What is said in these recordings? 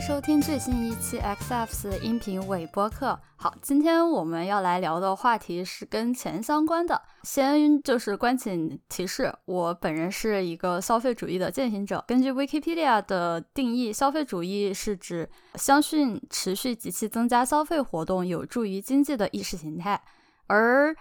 收听最新一期 XF's 音频尾播客。好，今天我们要来聊的话题是跟钱相关的。先就是关请提示，我本人是一个消费主义的践行者。根据 Wikipedia 的定义，消费主义是指相信持续及其增加消费活动有助于经济的意识形态，而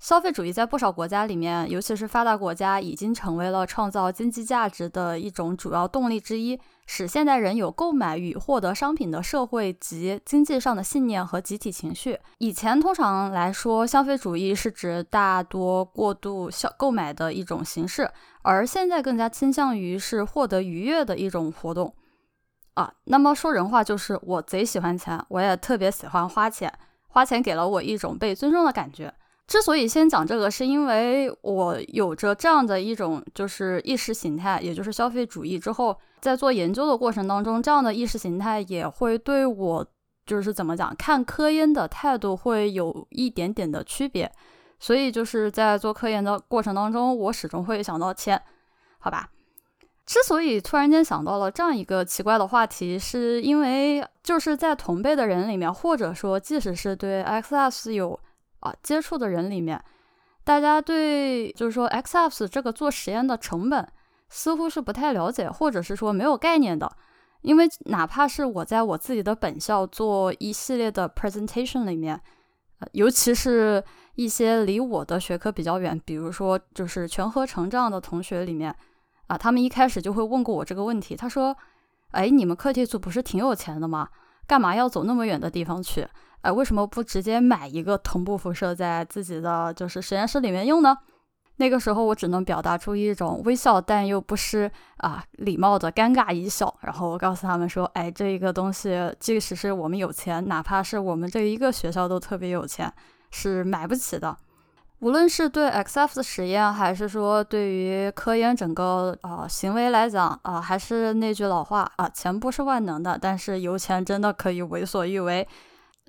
消费主义在不少国家里面，尤其是发达国家，已经成为了创造经济价值的一种主要动力之一，使现代人有购买与获得商品的社会及经济上的信念和集体情绪。以前通常来说，消费主义是指大多过度消购买的一种形式，而现在更加倾向于是获得愉悦的一种活动。啊，那么说人话就是，我贼喜欢钱，我也特别喜欢花钱，花钱给了我一种被尊重的感觉。之所以先讲这个，是因为我有着这样的一种就是意识形态，也就是消费主义。之后在做研究的过程当中，这样的意识形态也会对我就是怎么讲看科研的态度会有一点点的区别。所以就是在做科研的过程当中，我始终会想到钱，好吧？之所以突然间想到了这样一个奇怪的话题，是因为就是在同辈的人里面，或者说即使是对 XS 有。啊，接触的人里面，大家对就是说 XFs 这个做实验的成本似乎是不太了解，或者是说没有概念的。因为哪怕是我在我自己的本校做一系列的 presentation 里面，呃，尤其是一些离我的学科比较远，比如说就是全合成这样的同学里面，啊，他们一开始就会问过我这个问题。他说：“哎，你们课题组不是挺有钱的吗？干嘛要走那么远的地方去？”哎，为什么不直接买一个同步辐射在自己的就是实验室里面用呢？那个时候我只能表达出一种微笑，但又不失啊礼貌的尴尬一笑。然后我告诉他们说：“哎，这一个东西，即使是我们有钱，哪怕是我们这一个学校都特别有钱，是买不起的。无论是对 XF 的实验，还是说对于科研整个啊行为来讲啊，还是那句老话啊，钱不是万能的，但是有钱真的可以为所欲为。”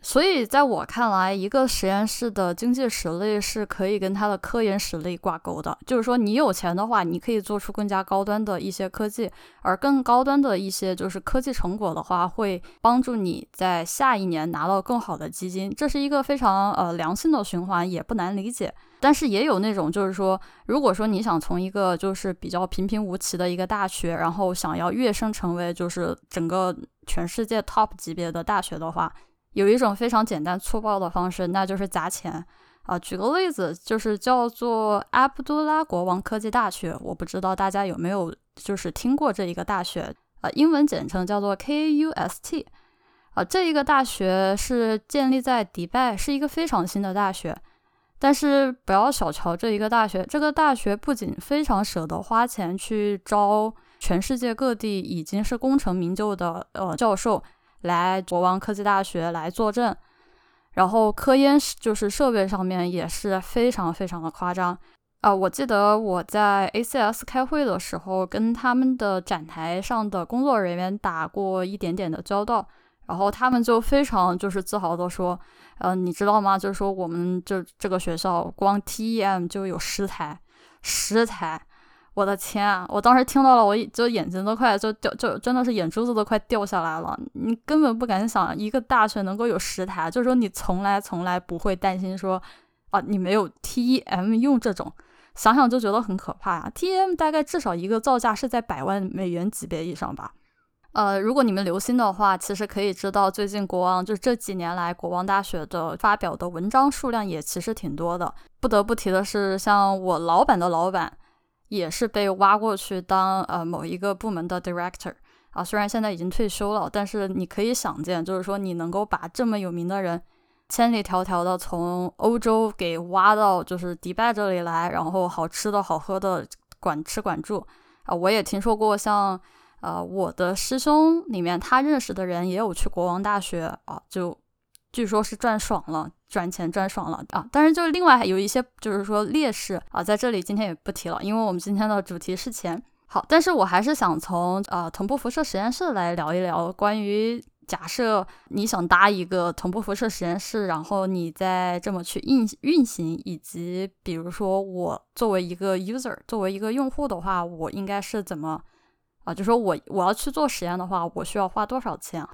所以，在我看来，一个实验室的经济实力是可以跟它的科研实力挂钩的。就是说，你有钱的话，你可以做出更加高端的一些科技，而更高端的一些就是科技成果的话，会帮助你在下一年拿到更好的基金。这是一个非常呃良性的循环，也不难理解。但是也有那种，就是说，如果说你想从一个就是比较平平无奇的一个大学，然后想要跃升成为就是整个全世界 top 级别的大学的话，有一种非常简单粗暴的方式，那就是砸钱啊！举个例子，就是叫做阿卜杜拉国王科技大学，我不知道大家有没有就是听过这一个大学啊？英文简称叫做 KUST 啊。这一个大学是建立在迪拜，是一个非常新的大学。但是不要小瞧这一个大学，这个大学不仅非常舍得花钱去招全世界各地已经是功成名就的呃教授。来国王科技大学来坐镇，然后科研就是设备上面也是非常非常的夸张啊！我记得我在 ACS 开会的时候，跟他们的展台上的工作人员打过一点点的交道，然后他们就非常就是自豪的说，呃，你知道吗？就是说我们就这个学校光 TEM 就有十台，十台。我的天啊！我当时听到了，我就眼睛都快就掉，就真的是眼珠子都快掉下来了。你根本不敢想，一个大学能够有十台，就是说你从来从来不会担心说，啊，你没有 TEM 用这种，想想就觉得很可怕呀。TEM 大概至少一个造价是在百万美元级别以上吧。呃，如果你们留心的话，其实可以知道，最近国王就是这几年来国王大学的发表的文章数量也其实挺多的。不得不提的是，像我老板的老板。也是被挖过去当呃某一个部门的 director 啊，虽然现在已经退休了，但是你可以想见，就是说你能够把这么有名的人千里迢迢的从欧洲给挖到就是迪拜这里来，然后好吃的好喝的管吃管住啊，我也听说过像呃我的师兄里面他认识的人也有去国王大学啊，就据说是赚爽了。赚钱赚爽了啊！但是就是另外还有一些就是说劣势啊，在这里今天也不提了，因为我们今天的主题是钱。好，但是我还是想从呃同步辐射实验室来聊一聊关于假设你想搭一个同步辐射实验室，然后你再这么去运运行，以及比如说我作为一个 user，作为一个用户的话，我应该是怎么啊，就说我我要去做实验的话，我需要花多少钱？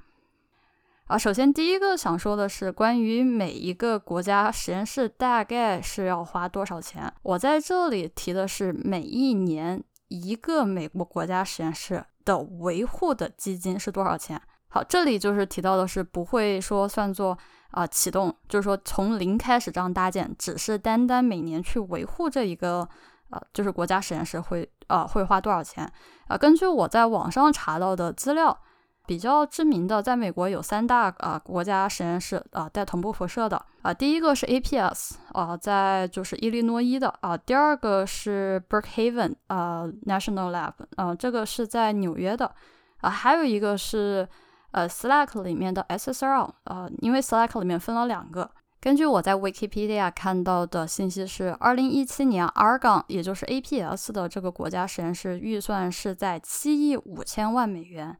啊，首先第一个想说的是关于每一个国家实验室大概是要花多少钱。我在这里提的是每一年一个美国国家实验室的维护的基金是多少钱。好，这里就是提到的是不会说算作啊启动，就是说从零开始这样搭建，只是单单每年去维护这一个呃，就是国家实验室会呃会花多少钱啊？根据我在网上查到的资料。比较知名的，在美国有三大啊国家实验室啊带同步辐射的啊，第一个是 APS 啊，在就是伊利诺伊的啊，第二个是 Brookhaven 啊 National Lab 啊，这个是在纽约的啊，还有一个是呃 SLAC 里面的 SSL 啊，因为 SLAC 里面分了两个。根据我在 Wikipedia 看到的信息是，二零一七年 Argon 也就是 APS 的这个国家实验室预算是在七亿五千万美元。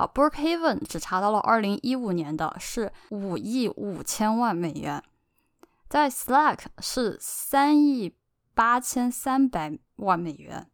啊，Brookhaven 只查到了二零一五年的是五亿五千万美元，在 Slack 是三亿八千三百万美元。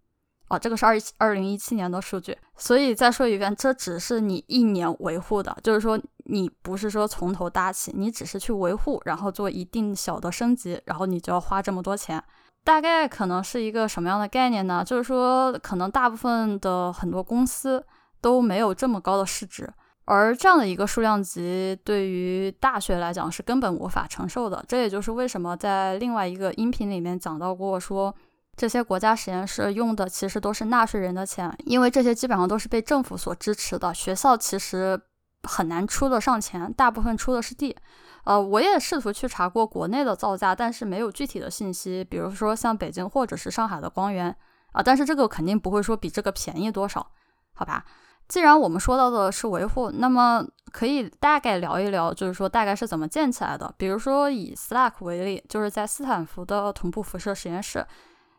哦，这个是二二零一七年的数据。所以再说一遍，这只是你一年维护的，就是说你不是说从头搭起，你只是去维护，然后做一定小的升级，然后你就要花这么多钱。大概可能是一个什么样的概念呢？就是说，可能大部分的很多公司。都没有这么高的市值，而这样的一个数量级对于大学来讲是根本无法承受的。这也就是为什么在另外一个音频里面讲到过，说这些国家实验室用的其实都是纳税人的钱，因为这些基本上都是被政府所支持的。学校其实很难出得上钱，大部分出的是地。呃，我也试图去查过国内的造价，但是没有具体的信息。比如说像北京或者是上海的光源啊，但是这个肯定不会说比这个便宜多少，好吧？既然我们说到的是维护，那么可以大概聊一聊，就是说大概是怎么建起来的。比如说以 SLAC 为例，就是在斯坦福的同步辐射实验室，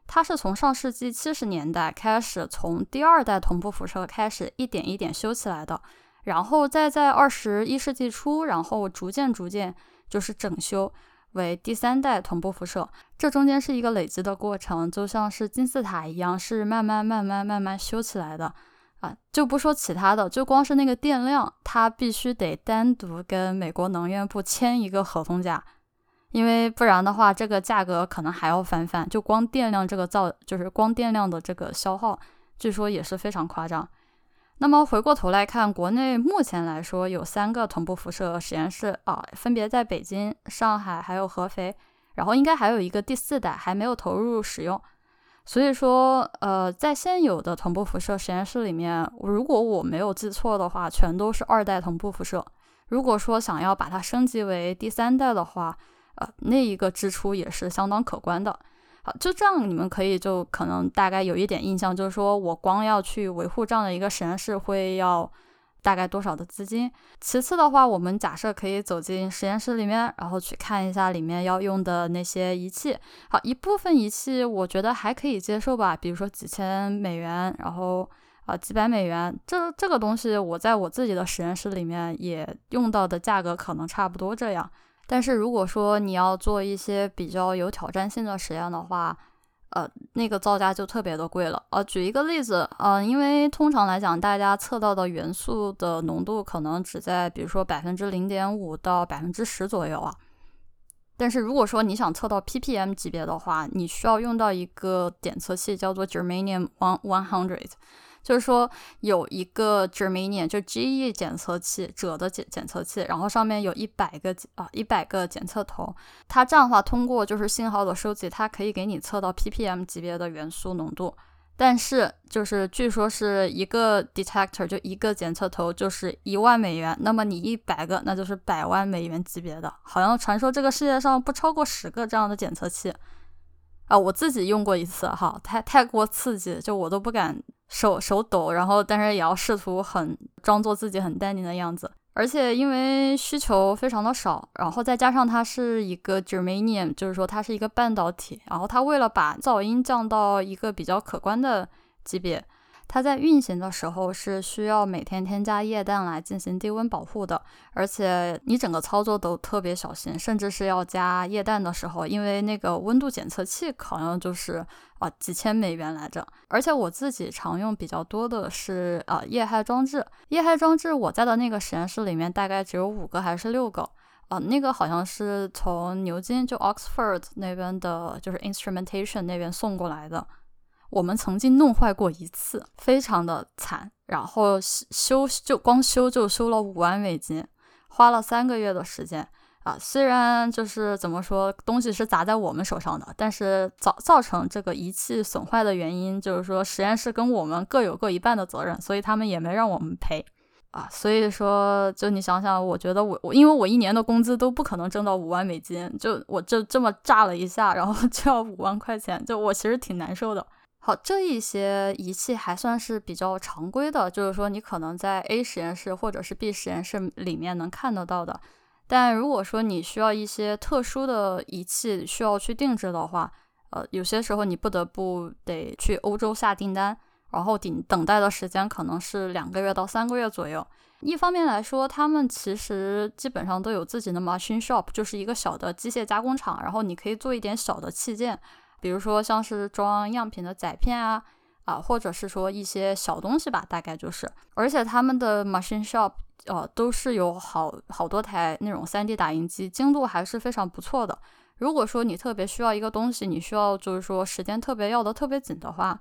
它是从上世纪七十年代开始，从第二代同步辐射开始一点一点修起来的，然后再在二十一世纪初，然后逐渐逐渐就是整修为第三代同步辐射。这中间是一个累积的过程，就像是金字塔一样，是慢慢慢慢慢慢修起来的。啊，就不说其他的，就光是那个电量，它必须得单独跟美国能源部签一个合同价，因为不然的话，这个价格可能还要翻番。就光电量这个造，就是光电量的这个消耗，据说也是非常夸张。那么回过头来看，国内目前来说有三个同步辐射实验室啊，分别在北京、上海还有合肥，然后应该还有一个第四代还没有投入使用。所以说，呃，在现有的同步辐射实验室里面，如果我没有记错的话，全都是二代同步辐射。如果说想要把它升级为第三代的话，呃，那一个支出也是相当可观的。好，就这样，你们可以就可能大概有一点印象，就是说我光要去维护这样的一个实验室会要。大概多少的资金？其次的话，我们假设可以走进实验室里面，然后去看一下里面要用的那些仪器。好，一部分仪器我觉得还可以接受吧，比如说几千美元，然后啊几百美元，这这个东西我在我自己的实验室里面也用到的价格可能差不多这样。但是如果说你要做一些比较有挑战性的实验的话，呃，那个造价就特别的贵了。呃，举一个例子，呃，因为通常来讲，大家测到的元素的浓度可能只在，比如说百分之零点五到百分之十左右啊。但是如果说你想测到 ppm 级别的话，你需要用到一个检测器，叫做 Germanium One One Hundred。就是说有一个 Germanium 就 GE 检测器，锗的检检测器，然后上面有一百个啊一百个检测头，它这样的话通过就是信号的收集，它可以给你测到 ppm 级别的元素浓度。但是就是据说是一个 detector 就一个检测头就是一万美元，那么你一百个那就是百万美元级别的。好像传说这个世界上不超过十个这样的检测器啊，我自己用过一次哈，太太过刺激，就我都不敢。手手抖，然后但是也要试图很装作自己很淡定的样子，而且因为需求非常的少，然后再加上它是一个 germanium，就是说它是一个半导体，然后它为了把噪音降到一个比较可观的级别，它在运行的时候是需要每天添加液氮来进行低温保护的，而且你整个操作都特别小心，甚至是要加液氮的时候，因为那个温度检测器好像就是啊几千美元来着。而且我自己常用比较多的是啊液氦装置，液氦装置我在的那个实验室里面大概只有五个还是六个啊，那个好像是从牛津就 Oxford 那边的，就是 instrumentation 那边送过来的。我们曾经弄坏过一次，非常的惨，然后修就光修就修了五万美金，花了三个月的时间啊。虽然就是怎么说，东西是砸在我们手上的，但是造造成这个仪器损坏的原因，就是说实验室跟我们各有各一半的责任，所以他们也没让我们赔啊。所以说，就你想想，我觉得我我因为我一年的工资都不可能挣到五万美金，就我就这么炸了一下，然后就要五万块钱，就我其实挺难受的。好，这一些仪器还算是比较常规的，就是说你可能在 A 实验室或者是 B 实验室里面能看得到的。但如果说你需要一些特殊的仪器需要去定制的话，呃，有些时候你不得不得去欧洲下订单，然后等等待的时间可能是两个月到三个月左右。一方面来说，他们其实基本上都有自己的 machine shop，就是一个小的机械加工厂，然后你可以做一点小的器件。比如说像是装样品的载片啊，啊，或者是说一些小东西吧，大概就是。而且他们的 machine shop，呃，都是有好好多台那种 3D 打印机，精度还是非常不错的。如果说你特别需要一个东西，你需要就是说时间特别要的特别紧的话，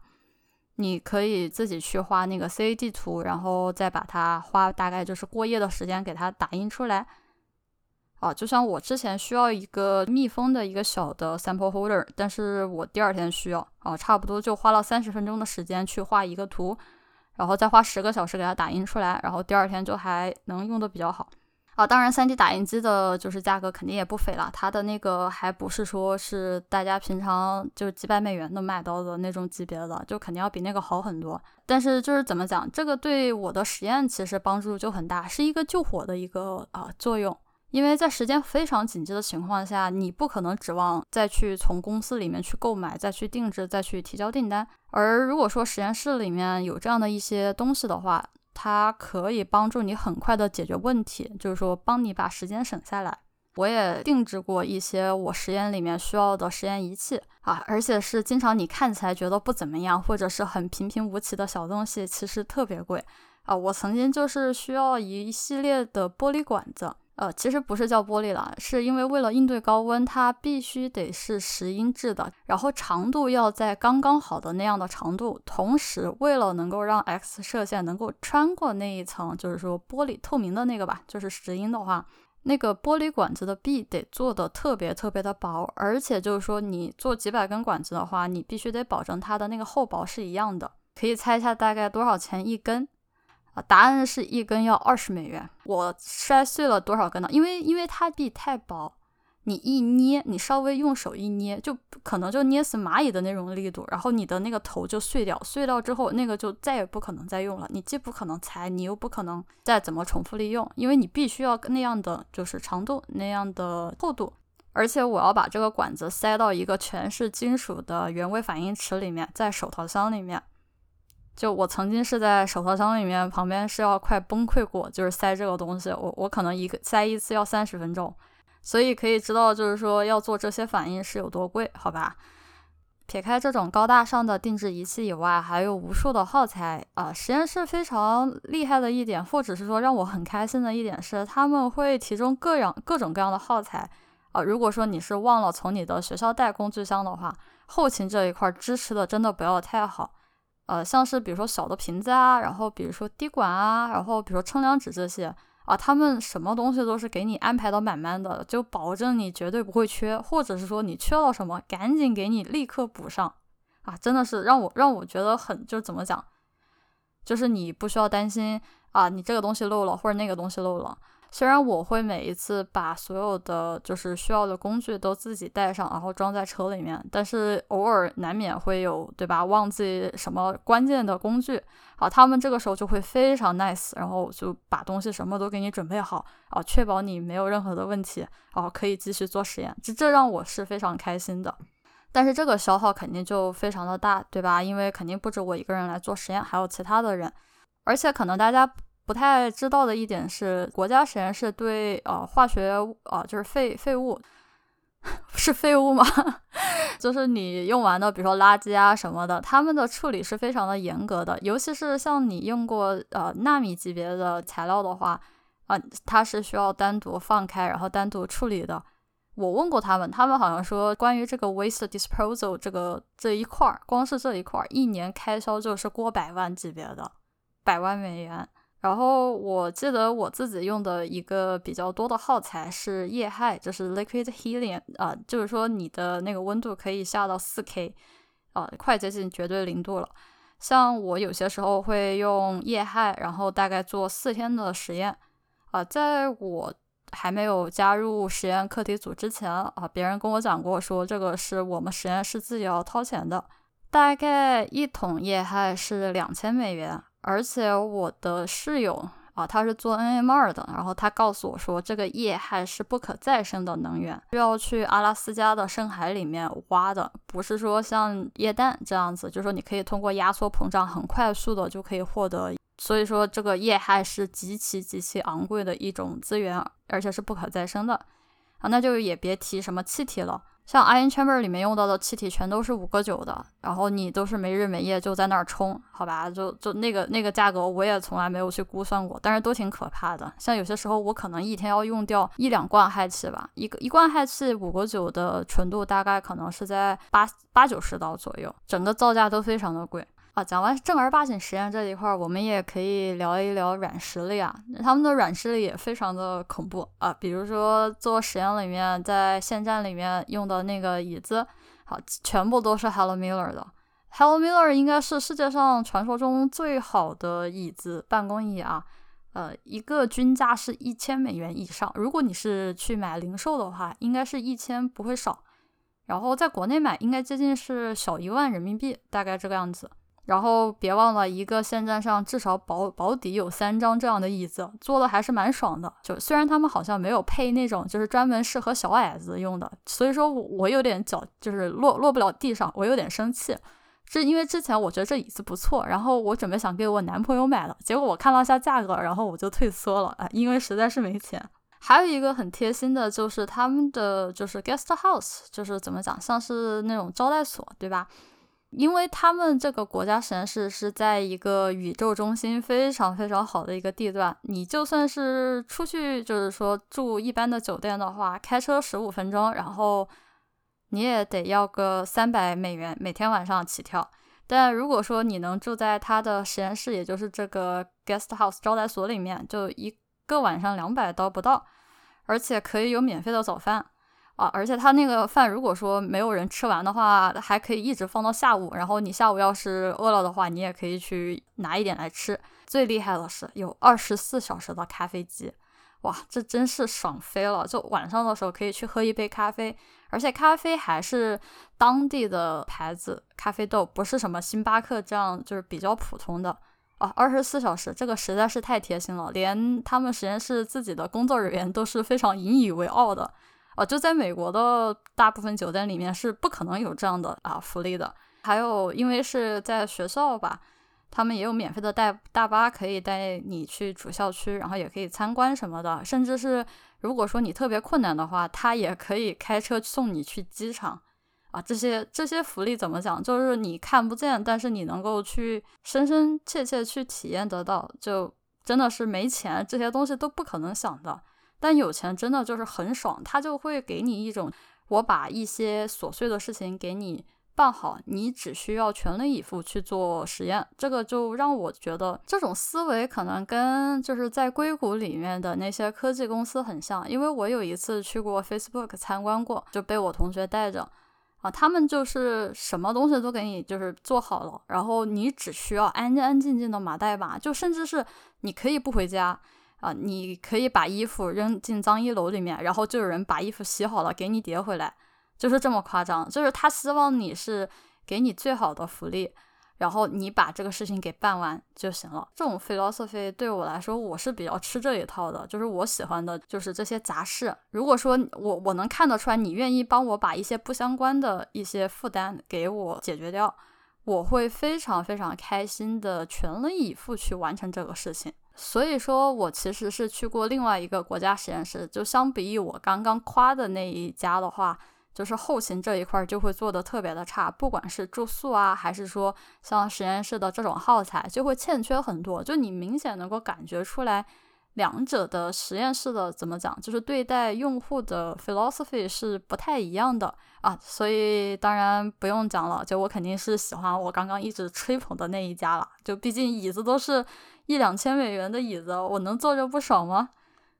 你可以自己去画那个 CAD 图，然后再把它花大概就是过夜的时间给它打印出来。啊，就像我之前需要一个密封的一个小的 sample holder，但是我第二天需要啊，差不多就花了三十分钟的时间去画一个图，然后再花十个小时给它打印出来，然后第二天就还能用的比较好啊。当然，3D 打印机的就是价格肯定也不菲了，它的那个还不是说是大家平常就几百美元能买到的那种级别的，就肯定要比那个好很多。但是就是怎么讲，这个对我的实验其实帮助就很大，是一个救火的一个啊作用。因为在时间非常紧急的情况下，你不可能指望再去从公司里面去购买、再去定制、再去提交订单。而如果说实验室里面有这样的一些东西的话，它可以帮助你很快的解决问题，就是说帮你把时间省下来。我也定制过一些我实验里面需要的实验仪器啊，而且是经常你看起来觉得不怎么样，或者是很平平无奇的小东西，其实特别贵啊。我曾经就是需要一系列的玻璃管子。呃，其实不是叫玻璃了，是因为为了应对高温，它必须得是石英制的，然后长度要在刚刚好的那样的长度，同时为了能够让 X 射线能够穿过那一层，就是说玻璃透明的那个吧，就是石英的话，那个玻璃管子的壁得做的特别特别的薄，而且就是说你做几百根管子的话，你必须得保证它的那个厚薄是一样的。可以猜一下大概多少钱一根？啊，答案是一根要二十美元。我摔碎了多少根呢？因为因为它壁太薄，你一捏，你稍微用手一捏，就可能就捏死蚂蚁的那种力度，然后你的那个头就碎掉。碎掉之后，那个就再也不可能再用了。你既不可能裁，你又不可能再怎么重复利用，因为你必须要那样的就是长度那样的厚度，而且我要把这个管子塞到一个全是金属的原位反应池里面，在手套箱里面。就我曾经是在手套箱里面，旁边是要快崩溃过，就是塞这个东西，我我可能一个塞一次要三十分钟，所以可以知道，就是说要做这些反应是有多贵，好吧？撇开这种高大上的定制仪器以外，还有无数的耗材啊。实验室非常厉害的一点，或者是说让我很开心的一点是，他们会提供各样各种各样的耗材啊。如果说你是忘了从你的学校带工具箱的话，后勤这一块支持的真的不要太好。呃，像是比如说小的瓶子啊，然后比如说滴管啊，然后比如说称量纸这些啊，他们什么东西都是给你安排到满满的，就保证你绝对不会缺，或者是说你缺了什么，赶紧给你立刻补上啊，真的是让我让我觉得很就是怎么讲，就是你不需要担心啊，你这个东西漏了或者那个东西漏了。虽然我会每一次把所有的就是需要的工具都自己带上，然后装在车里面，但是偶尔难免会有，对吧？忘记什么关键的工具，好，他们这个时候就会非常 nice，然后就把东西什么都给你准备好，啊，确保你没有任何的问题，啊，可以继续做实验。这这让我是非常开心的。但是这个消耗肯定就非常的大，对吧？因为肯定不止我一个人来做实验，还有其他的人，而且可能大家不太知道的一点是，国家实验室对呃化学啊就是废废物。是废物吗？就是你用完的，比如说垃圾啊什么的，他们的处理是非常的严格的。尤其是像你用过呃纳米级别的材料的话，啊，它是需要单独放开，然后单独处理的。我问过他们，他们好像说关于这个 waste disposal 这个这一块儿，光是这一块儿，一年开销就是过百万级别的，百万美元。然后我记得我自己用的一个比较多的耗材是液氦，就是 liquid helium 啊，就是说你的那个温度可以下到四 K，啊，快接近绝对零度了。像我有些时候会用液氦，然后大概做四天的实验，啊，在我还没有加入实验课题组之前啊，别人跟我讲过说这个是我们实验室自己要掏钱的，大概一桶液氦是两千美元。而且我的室友啊，他是做 NMR 的，然后他告诉我说，这个液氦是不可再生的能源，需要去阿拉斯加的深海里面挖的，不是说像液氮这样子，就是说你可以通过压缩膨胀很快速的就可以获得。所以说，这个液氦是极其极其昂贵的一种资源，而且是不可再生的啊，那就也别提什么气体了。像 ion chamber 里面用到的气体全都是五个九的，然后你都是没日没夜就在那儿冲，好吧？就就那个那个价格我也从来没有去估算过，但是都挺可怕的。像有些时候我可能一天要用掉一两罐氦气吧，一个一罐氦气五个九的纯度大概可能是在八八九十刀左右，整个造价都非常的贵。啊，讲完正儿八经实验这一块儿，我们也可以聊一聊软实力啊。他们的软实力也非常的恐怖啊，比如说做实验里面，在线站里面用的那个椅子，好，全部都是 Hello Miller 的。Hello Miller 应该是世界上传说中最好的椅子，办公椅啊。呃，一个均价是一千美元以上，如果你是去买零售的话，应该是一千不会少。然后在国内买，应该接近是小一万人民币，大概这个样子。然后别忘了，一个线站上至少保保底有三张这样的椅子，坐的还是蛮爽的。就虽然他们好像没有配那种就是专门适合小矮子用的，所以说我有点脚就是落落不了地上，我有点生气。是因为之前我觉得这椅子不错，然后我准备想给我男朋友买了，结果我看了一下价格，然后我就退缩了啊，因为实在是没钱。还有一个很贴心的就是他们的就是 guest house，就是怎么讲，像是那种招待所，对吧？因为他们这个国家实验室是在一个宇宙中心非常非常好的一个地段，你就算是出去，就是说住一般的酒店的话，开车十五分钟，然后你也得要个三百美元每天晚上起跳。但如果说你能住在他的实验室，也就是这个 guest house 招待所里面，就一个晚上两百刀不到，而且可以有免费的早饭。啊，而且他那个饭，如果说没有人吃完的话，还可以一直放到下午。然后你下午要是饿了的话，你也可以去拿一点来吃。最厉害的是有二十四小时的咖啡机，哇，这真是爽飞了！就晚上的时候可以去喝一杯咖啡，而且咖啡还是当地的牌子咖啡豆，不是什么星巴克这样就是比较普通的啊。二十四小时，这个实在是太贴心了，连他们实验室自己的工作人员都是非常引以为傲的。哦，就在美国的大部分酒店里面是不可能有这样的啊福利的。还有，因为是在学校吧，他们也有免费的带大巴可以带你去主校区，然后也可以参观什么的。甚至是如果说你特别困难的话，他也可以开车送你去机场。啊，这些这些福利怎么讲？就是你看不见，但是你能够去深深切切去体验得到，就真的是没钱这些东西都不可能想的。但有钱真的就是很爽，他就会给你一种，我把一些琐碎的事情给你办好，你只需要全力以赴去做实验。这个就让我觉得这种思维可能跟就是在硅谷里面的那些科技公司很像，因为我有一次去过 Facebook 参观过，就被我同学带着，啊，他们就是什么东西都给你就是做好了，然后你只需要安安静静的码代码，就甚至是你可以不回家。啊，你可以把衣服扔进脏衣篓里面，然后就有人把衣服洗好了给你叠回来，就是这么夸张。就是他希望你是给你最好的福利，然后你把这个事情给办完就行了。这种 philosophy 对我来说，我是比较吃这一套的，就是我喜欢的就是这些杂事。如果说我我能看得出来，你愿意帮我把一些不相关的一些负担给我解决掉，我会非常非常开心的全力以赴去完成这个事情。所以说我其实是去过另外一个国家实验室，就相比于我刚刚夸的那一家的话。就是后勤这一块就会做的特别的差，不管是住宿啊，还是说像实验室的这种耗材，就会欠缺很多。就你明显能够感觉出来，两者的实验室的怎么讲，就是对待用户的 philosophy 是不太一样的啊。所以当然不用讲了，就我肯定是喜欢我刚刚一直吹捧的那一家了。就毕竟椅子都是一两千美元的椅子，我能坐着不爽吗？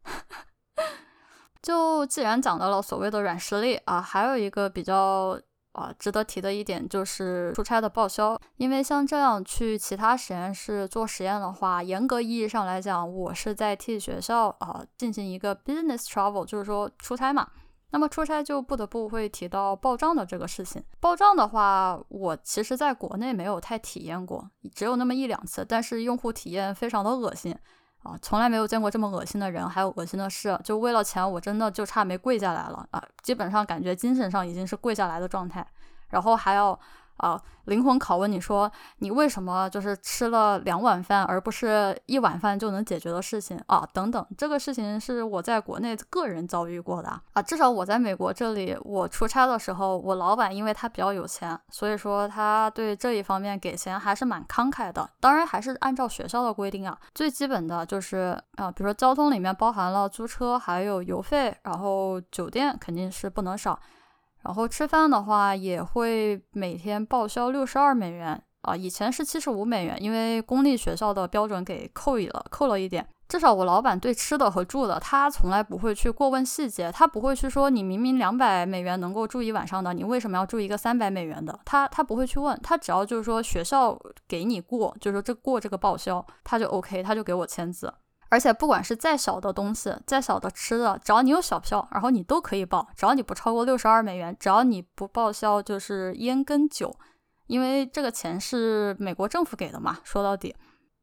就既然讲到了所谓的软实力啊，还有一个比较啊值得提的一点就是出差的报销。因为像这样去其他实验室做实验的话，严格意义上来讲，我是在替学校啊进行一个 business travel，就是说出差嘛。那么出差就不得不会提到报账的这个事情。报账的话，我其实在国内没有太体验过，只有那么一两次，但是用户体验非常的恶心。啊，从来没有见过这么恶心的人，还有恶心的事。就为了钱，我真的就差没跪下来了啊！基本上感觉精神上已经是跪下来的状态，然后还要。啊，灵魂拷问你说你为什么就是吃了两碗饭，而不是一碗饭就能解决的事情啊？等等，这个事情是我在国内个人遭遇过的啊。至少我在美国这里，我出差的时候，我老板因为他比较有钱，所以说他对这一方面给钱还是蛮慷慨的。当然还是按照学校的规定啊，最基本的就是啊，比如说交通里面包含了租车，还有油费，然后酒店肯定是不能少。然后吃饭的话也会每天报销六十二美元啊，以前是七十五美元，因为公立学校的标准给扣一了，扣了一点。至少我老板对吃的和住的，他从来不会去过问细节，他不会去说你明明两百美元能够住一晚上的，你为什么要住一个三百美元的？他他不会去问，他只要就是说学校给你过，就是说这过这个报销，他就 OK，他就给我签字。而且不管是再小的东西，再小的吃的，只要你有小票，然后你都可以报，只要你不超过六十二美元，只要你不报销就是烟跟酒，因为这个钱是美国政府给的嘛。说到底，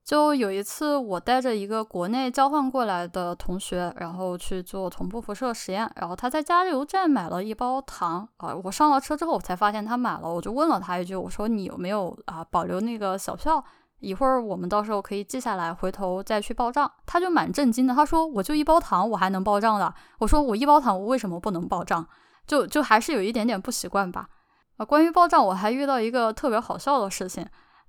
就有一次我带着一个国内交换过来的同学，然后去做同步辐射实验，然后他在加油站买了一包糖啊，我上了车之后我才发现他买了，我就问了他一句，我说你有没有啊保留那个小票？一会儿我们到时候可以记下来，回头再去报账。他就蛮震惊的，他说：“我就一包糖，我还能报账的？”我说：“我一包糖，我为什么不能报账？”就就还是有一点点不习惯吧。啊，关于报账，我还遇到一个特别好笑的事情。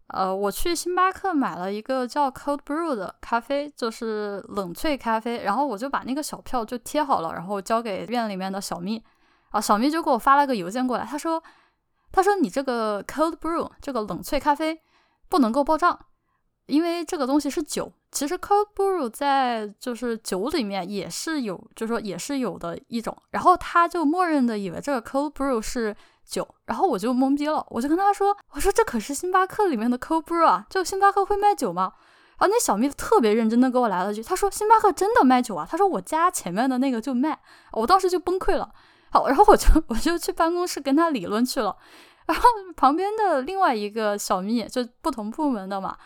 呃，我去星巴克买了一个叫 Cold Brew 的咖啡，就是冷萃咖啡。然后我就把那个小票就贴好了，然后交给院里面的小蜜。啊，小蜜就给我发了个邮件过来，他说：“他说你这个 Cold Brew 这个冷萃咖啡。”不能够报账，因为这个东西是酒。其实 cold brew 在就是酒里面也是有，就是说也是有的一种。然后他就默认的以为这个 cold brew 是酒，然后我就懵逼了，我就跟他说：“我说这可是星巴克里面的 cold brew 啊，就星巴克会卖酒吗？”然后那小蜜特别认真的给我来了句，他说：“星巴克真的卖酒啊？”他说：“我家前面的那个就卖。”我当时就崩溃了。好，然后我就 我就去办公室跟他理论去了。然后旁边的另外一个小蜜，就不同部门的嘛，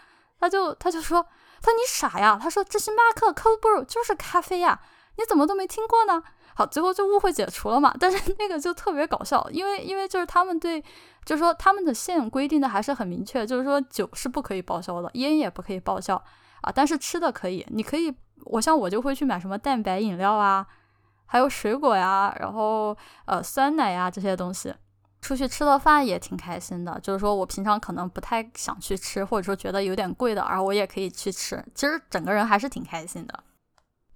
他就他就说，他说你傻呀，他说这星巴克 cold brew 就是咖啡呀，你怎么都没听过呢？好，最后就误会解除了嘛。但是那个就特别搞笑，因为因为就是他们对，就是说他们的线规定的还是很明确，就是说酒是不可以报销的，烟也不可以报销啊，但是吃的可以，你可以，我像我就会去买什么蛋白饮料啊，还有水果呀，然后呃酸奶呀这些东西。出去吃了饭也挺开心的，就是说我平常可能不太想去吃，或者说觉得有点贵的，然后我也可以去吃。其实整个人还是挺开心的。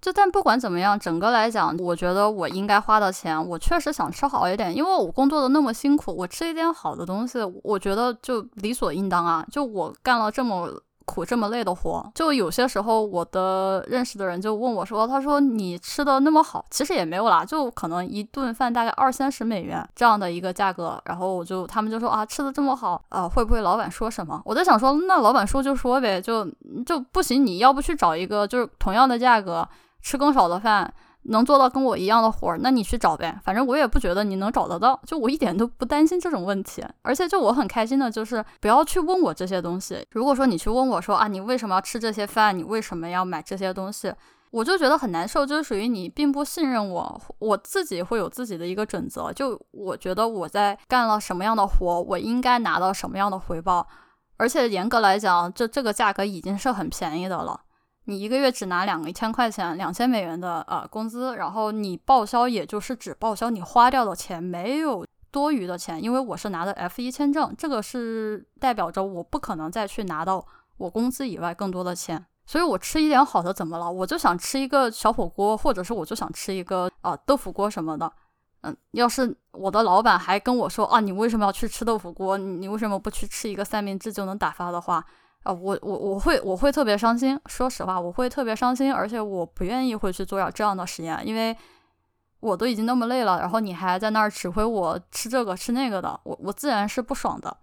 就但不管怎么样，整个来讲，我觉得我应该花的钱，我确实想吃好一点，因为我工作的那么辛苦，我吃一点好的东西，我觉得就理所应当啊。就我干了这么。苦这么累的活，就有些时候我的认识的人就问我说：“他说你吃的那么好，其实也没有啦，就可能一顿饭大概二三十美元这样的一个价格。”然后我就他们就说：“啊，吃的这么好，啊，会不会老板说什么？”我在想说，那老板说就说呗，就就不行，你要不去找一个就是同样的价格吃更少的饭，能做到跟我一样的活儿，那你去找呗，反正我也不觉得你能找得到，就我一点都不担心这种问题。而且就我很开心的就是不要去问我这些东西。如果说你去问我说啊，你为什么要吃这些饭？你为什么要买这些东西？我就觉得很难受，就是属于你并不信任我，我自己会有自己的一个准则，就我觉得我在干了什么样的活，我应该拿到什么样的回报，而且严格来讲，这这个价格已经是很便宜的了。你一个月只拿两个一千块钱，两千美元的呃工资，然后你报销也就是只报销你花掉的钱，没有多余的钱，因为我是拿的 F 一签证，这个是代表着我不可能再去拿到我工资以外更多的钱。所以我吃一点好的怎么了？我就想吃一个小火锅，或者是我就想吃一个啊豆腐锅什么的。嗯，要是我的老板还跟我说啊，你为什么要去吃豆腐锅？你为什么不去吃一个三明治就能打发的话啊，我我我会我会特别伤心。说实话，我会特别伤心，而且我不愿意会去做这样的实验，因为我都已经那么累了，然后你还在那儿指挥我吃这个吃那个的，我我自然是不爽的。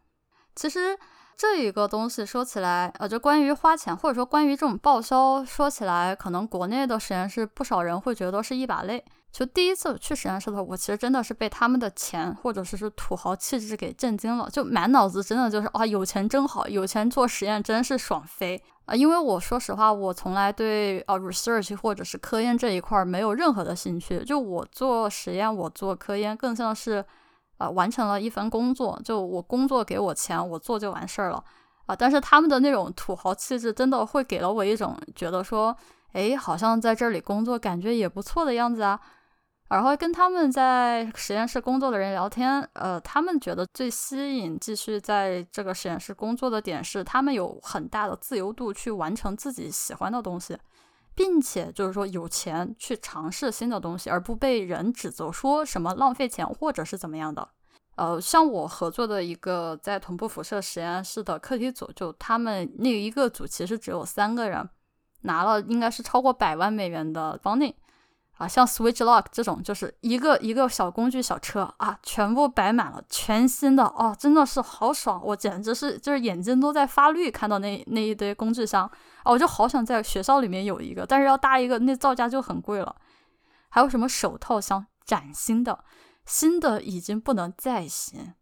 其实。这一个东西说起来，呃，就关于花钱，或者说关于这种报销，说起来，可能国内的实验室不少人会觉得是一把泪。就第一次去实验室的时候，我其实真的是被他们的钱或者是是土豪气质给震惊了，就满脑子真的就是啊，有钱真好，有钱做实验真是爽飞啊！因为我说实话，我从来对啊 research 或者是科研这一块没有任何的兴趣，就我做实验，我做科研更像是。啊，完成了一份工作，就我工作给我钱，我做就完事儿了啊。但是他们的那种土豪气质，真的会给了我一种觉得说，哎，好像在这里工作感觉也不错的样子啊。然后跟他们在实验室工作的人聊天，呃，他们觉得最吸引继续在这个实验室工作的点是，他们有很大的自由度去完成自己喜欢的东西。并且就是说有钱去尝试新的东西，而不被人指责说什么浪费钱或者是怎么样的。呃，像我合作的一个在同步辐射实验室的课题组，就他们那一个组其实只有三个人，拿了应该是超过百万美元的 funding。啊，像 Switch Lock 这种，就是一个一个小工具小车啊，全部摆满了，全新的哦，真的是好爽，我简直是就是眼睛都在发绿，看到那那一堆工具箱啊，我就好想在学校里面有一个，但是要搭一个，那造价就很贵了。还有什么手套箱，崭新的，新的已经不能再新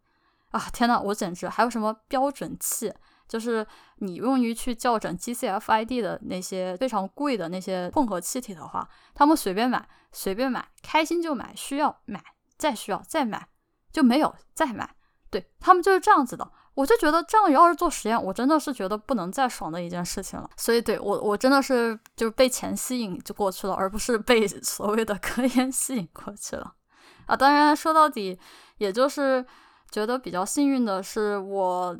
啊！天呐，我简直还有什么标准器。就是你用于去校准 GCFID 的那些非常贵的那些混合气体的话，他们随便买，随便买，开心就买，需要买，再需要再买，就没有再买。对他们就是这样子的。我就觉得这样要是做实验，我真的是觉得不能再爽的一件事情了。所以对我我真的是就是被钱吸引就过去了，而不是被 所谓的科研吸引过去了。啊，当然说到底，也就是觉得比较幸运的是我。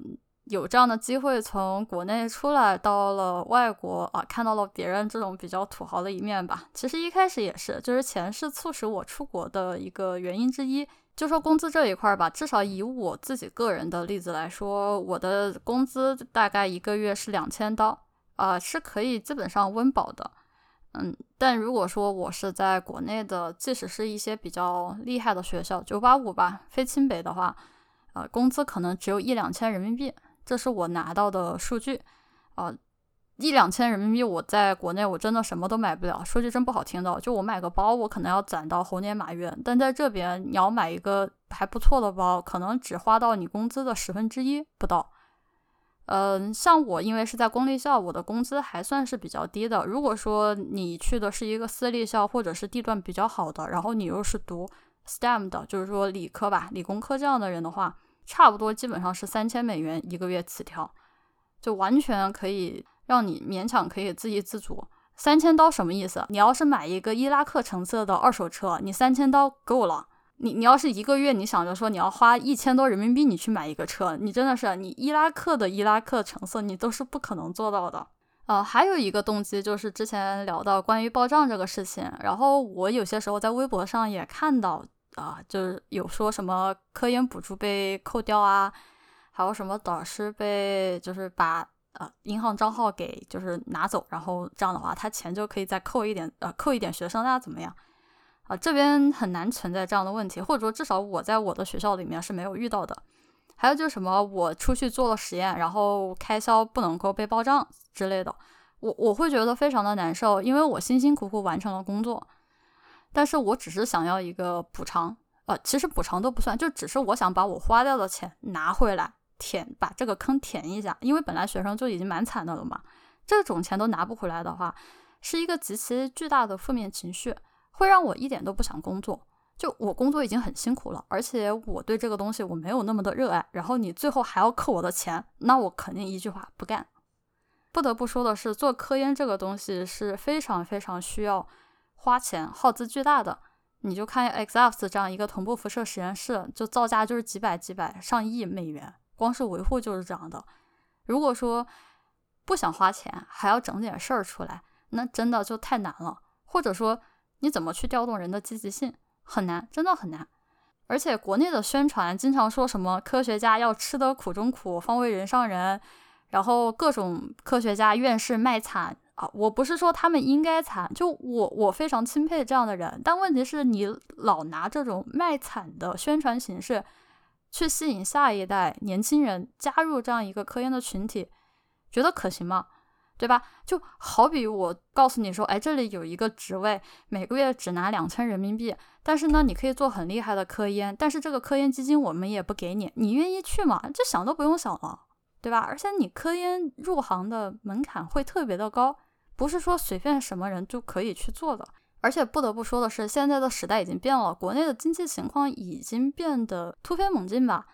有这样的机会从国内出来到了外国啊，看到了别人这种比较土豪的一面吧。其实一开始也是，就是钱是促使我出国的一个原因之一。就说工资这一块吧，至少以我自己个人的例子来说，我的工资大概一个月是两千刀啊，是可以基本上温饱的。嗯，但如果说我是在国内的，即使是一些比较厉害的学校，九八五吧，非清北的话，呃，工资可能只有一两千人民币。这是我拿到的数据，啊，一两千人民币，我在国内我真的什么都买不了。说句真不好听的，就我买个包，我可能要攒到猴年马月。但在这边，你要买一个还不错的包，可能只花到你工资的十分之一不到。嗯，像我因为是在公立校，我的工资还算是比较低的。如果说你去的是一个私立校，或者是地段比较好的，然后你又是读 STEM 的，就是说理科吧，理工科这样的人的话。差不多基本上是三千美元一个月起跳，就完全可以让你勉强可以自给自足。三千刀什么意思？你要是买一个伊拉克成色的二手车，你三千刀够了。你你要是一个月你想着说你要花一千多人民币你去买一个车，你真的是你伊拉克的伊拉克成色你都是不可能做到的。呃，还有一个动机就是之前聊到关于报账这个事情，然后我有些时候在微博上也看到。啊，就是有说什么科研补助被扣掉啊，还有什么导师被就是把呃银行账号给就是拿走，然后这样的话他钱就可以再扣一点呃扣一点学生啊怎么样？啊这边很难存在这样的问题，或者说至少我在我的学校里面是没有遇到的。还有就是什么我出去做了实验，然后开销不能够被报账之类的，我我会觉得非常的难受，因为我辛辛苦苦完成了工作。但是我只是想要一个补偿，呃，其实补偿都不算，就只是我想把我花掉的钱拿回来填，把这个坑填一下，因为本来学生就已经蛮惨的了嘛，这种钱都拿不回来的话，是一个极其巨大的负面情绪，会让我一点都不想工作。就我工作已经很辛苦了，而且我对这个东西我没有那么的热爱，然后你最后还要扣我的钱，那我肯定一句话不干。不得不说的是，做科研这个东西是非常非常需要花钱、耗资巨大的。你就看 XFS 这样一个同步辐射实验室，就造价就是几百几百上亿美元，光是维护就是这样的。如果说不想花钱，还要整点事儿出来，那真的就太难了。或者说，你怎么去调动人的积极性？很难，真的很难。而且国内的宣传经常说什么科学家要吃得苦中苦，方为人上人，然后各种科学家院士卖惨啊！我不是说他们应该惨，就我我非常钦佩这样的人。但问题是你老拿这种卖惨的宣传形式去吸引下一代年轻人加入这样一个科研的群体，觉得可行吗？对吧？就好比我告诉你说，哎，这里有一个职位，每个月只拿两千人民币，但是呢，你可以做很厉害的科研，但是这个科研基金我们也不给你，你愿意去吗？这想都不用想了，对吧？而且你科研入行的门槛会特别的高，不是说随便什么人就可以去做的。而且不得不说的是，现在的时代已经变了，国内的经济情况已经变得突飞猛进吧。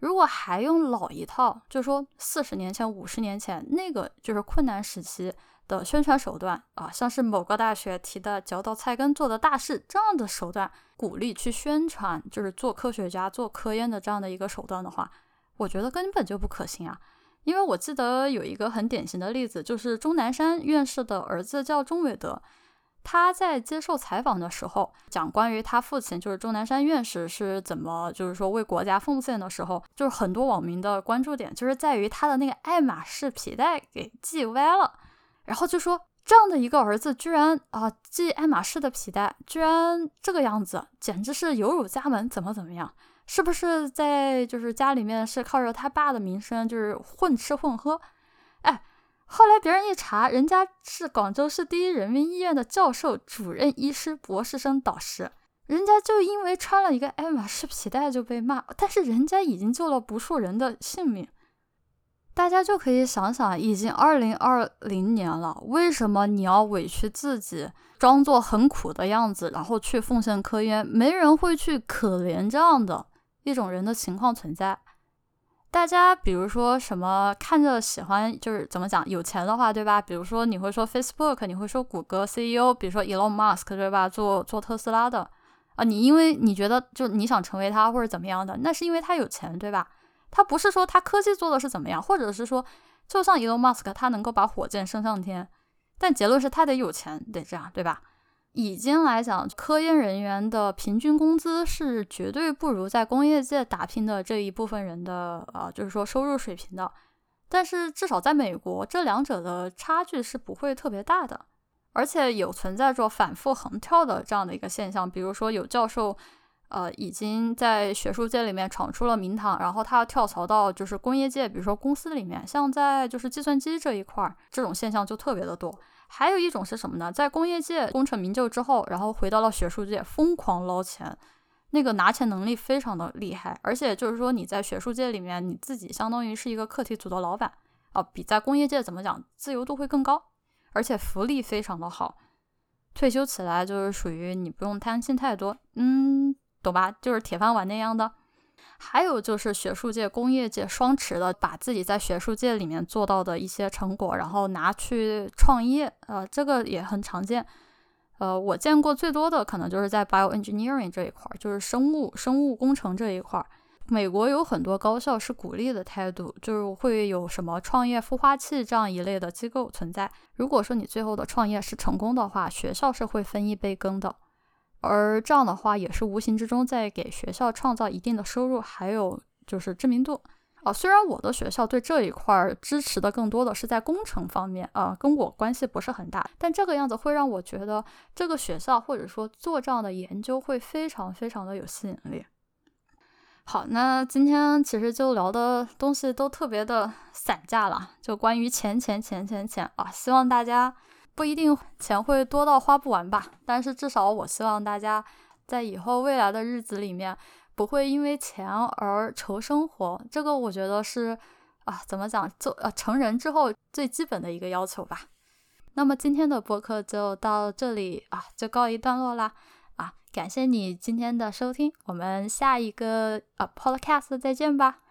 如果还用老一套，就说四十年前、五十年前那个就是困难时期的宣传手段啊，像是某个大学提的“嚼到菜根做的大事”这样的手段，鼓励去宣传，就是做科学家、做科研的这样的一个手段的话，我觉得根本就不可行啊。因为我记得有一个很典型的例子，就是钟南山院士的儿子叫钟伟德。他在接受采访的时候讲关于他父亲就是钟南山院士是怎么就是说为国家奉献的时候，就是很多网民的关注点就是在于他的那个爱马仕皮带给系歪了，然后就说这样的一个儿子居然啊系爱马仕的皮带，居然这个样子，简直是有辱家门，怎么怎么样？是不是在就是家里面是靠着他爸的名声就是混吃混喝？哎。后来别人一查，人家是广州市第一人民医院的教授、主任医师、博士生导师，人家就因为穿了一个爱马仕皮带就被骂，但是人家已经救了不数人的性命。大家就可以想想，已经二零二零年了，为什么你要委屈自己，装作很苦的样子，然后去奉献科研？没人会去可怜这样的一种人的情况存在。大家比如说什么看着喜欢，就是怎么讲有钱的话，对吧？比如说你会说 Facebook，你会说谷歌 CEO，比如说 Elon Musk，对吧？做做特斯拉的啊，你因为你觉得就你想成为他或者怎么样的，那是因为他有钱，对吧？他不是说他科技做的是怎么样，或者是说就像 Elon Musk，他能够把火箭升上天，但结论是他得有钱，得这样，对吧？已经来讲，科研人员的平均工资是绝对不如在工业界打拼的这一部分人的，呃，就是说收入水平的。但是至少在美国，这两者的差距是不会特别大的，而且有存在着反复横跳的这样的一个现象。比如说有教授，呃，已经在学术界里面闯出了名堂，然后他要跳槽到就是工业界，比如说公司里面，像在就是计算机这一块，这种现象就特别的多。还有一种是什么呢？在工业界功成名就之后，然后回到了学术界，疯狂捞钱，那个拿钱能力非常的厉害。而且就是说，你在学术界里面，你自己相当于是一个课题组的老板啊，比在工业界怎么讲，自由度会更高，而且福利非常的好。退休起来就是属于你不用担心太多，嗯，懂吧？就是铁饭碗那样的。还有就是学术界、工业界双持的，把自己在学术界里面做到的一些成果，然后拿去创业，呃，这个也很常见。呃，我见过最多的可能就是在 bioengineering 这一块，就是生物生物工程这一块。美国有很多高校是鼓励的态度，就是会有什么创业孵化器这样一类的机构存在。如果说你最后的创业是成功的话，学校是会分一杯羹的。而这样的话，也是无形之中在给学校创造一定的收入，还有就是知名度啊。虽然我的学校对这一块支持的更多的是在工程方面啊，跟我关系不是很大，但这个样子会让我觉得这个学校或者说做这样的研究会非常非常的有吸引力。好，那今天其实就聊的东西都特别的散架了，就关于钱钱钱钱钱啊，希望大家。不一定钱会多到花不完吧，但是至少我希望大家在以后未来的日子里面不会因为钱而愁生活。这个我觉得是啊，怎么讲，做呃成人之后最基本的一个要求吧。那么今天的播客就到这里啊，就告一段落啦啊！感谢你今天的收听，我们下一个啊 Podcast 再见吧。